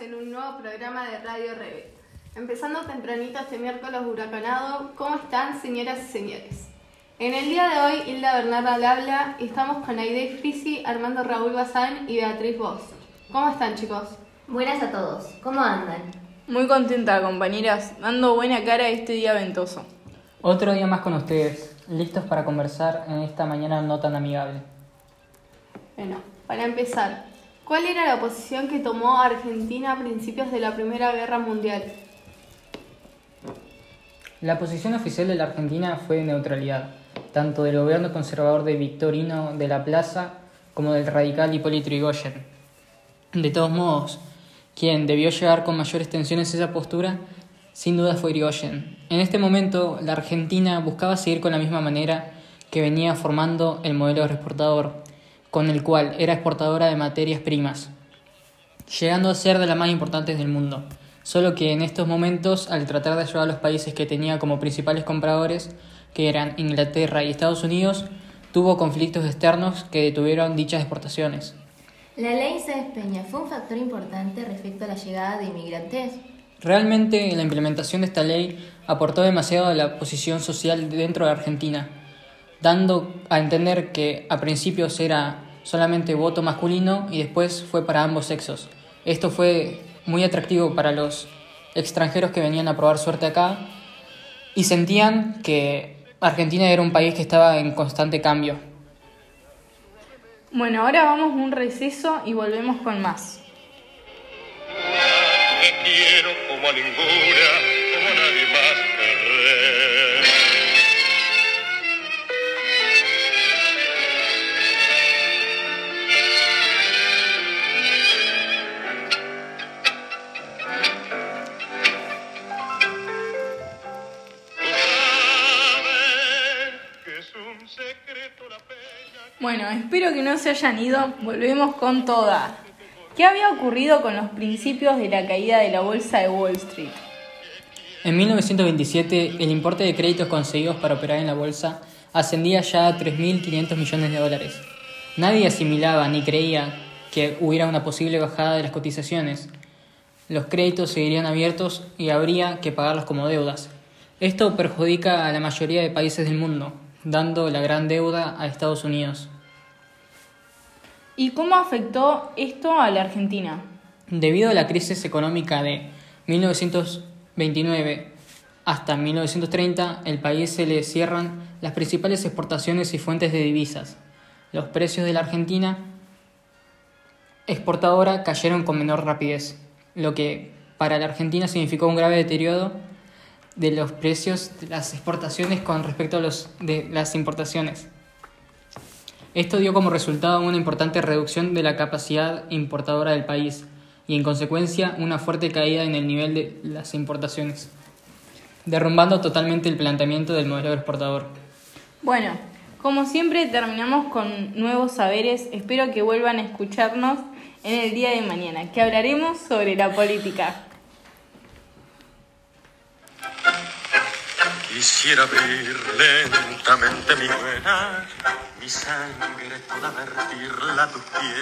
en un nuevo programa de Radio Rebe. Empezando tempranito este miércoles huracanado, ¿cómo están señoras y señores? En el día de hoy, Hilda Bernarda al habla y estamos con Aide Frisi, Armando Raúl Bazán y Beatriz Boss. ¿Cómo están chicos? Buenas a todos, ¿cómo andan? Muy contenta, compañeras, dando buena cara a este día ventoso. Otro día más con ustedes, listos para conversar en esta mañana no tan amigable. Bueno, para empezar, ¿cuál era la posición que tomó Argentina a principios de la Primera Guerra Mundial? La posición oficial de la Argentina fue de neutralidad, tanto del gobierno conservador de Victorino de la Plaza como del radical Hipólito Yrigoyen. De todos modos, quien debió llegar con mayores tensiones esa postura, sin duda fue Irigoyen. En este momento, la Argentina buscaba seguir con la misma manera que venía formando el modelo exportador, con el cual era exportadora de materias primas, llegando a ser de las más importantes del mundo. Solo que en estos momentos, al tratar de ayudar a los países que tenía como principales compradores, que eran Inglaterra y Estados Unidos, tuvo conflictos externos que detuvieron dichas exportaciones. La ley Sáenz Peña fue un factor importante respecto a la llegada de inmigrantes. Realmente la implementación de esta ley aportó demasiado a la posición social dentro de Argentina, dando a entender que a principios era solamente voto masculino y después fue para ambos sexos. Esto fue muy atractivo para los extranjeros que venían a probar suerte acá y sentían que Argentina era un país que estaba en constante cambio. Bueno, ahora vamos a un receso y volvemos con más. Te quiero como a ninguna, como a nadie más Bueno, espero que no se hayan ido. Volvemos con toda. ¿Qué había ocurrido con los principios de la caída de la bolsa de Wall Street? En 1927, el importe de créditos conseguidos para operar en la bolsa ascendía ya a 3.500 millones de dólares. Nadie asimilaba ni creía que hubiera una posible bajada de las cotizaciones. Los créditos seguirían abiertos y habría que pagarlos como deudas. Esto perjudica a la mayoría de países del mundo, dando la gran deuda a Estados Unidos. ¿Y cómo afectó esto a la Argentina? Debido a la crisis económica de 1929 hasta 1930, el país se le cierran las principales exportaciones y fuentes de divisas. Los precios de la Argentina exportadora cayeron con menor rapidez, lo que para la Argentina significó un grave deterioro de los precios de las exportaciones con respecto a los de las importaciones. Esto dio como resultado una importante reducción de la capacidad importadora del país y en consecuencia una fuerte caída en el nivel de las importaciones, derrumbando totalmente el planteamiento del modelo exportador. Bueno, como siempre terminamos con nuevos saberes. Espero que vuelvan a escucharnos en el día de mañana, que hablaremos sobre la política. Quisiera abrir lentamente mi vena, mi sangre toda vertirla a tus pies.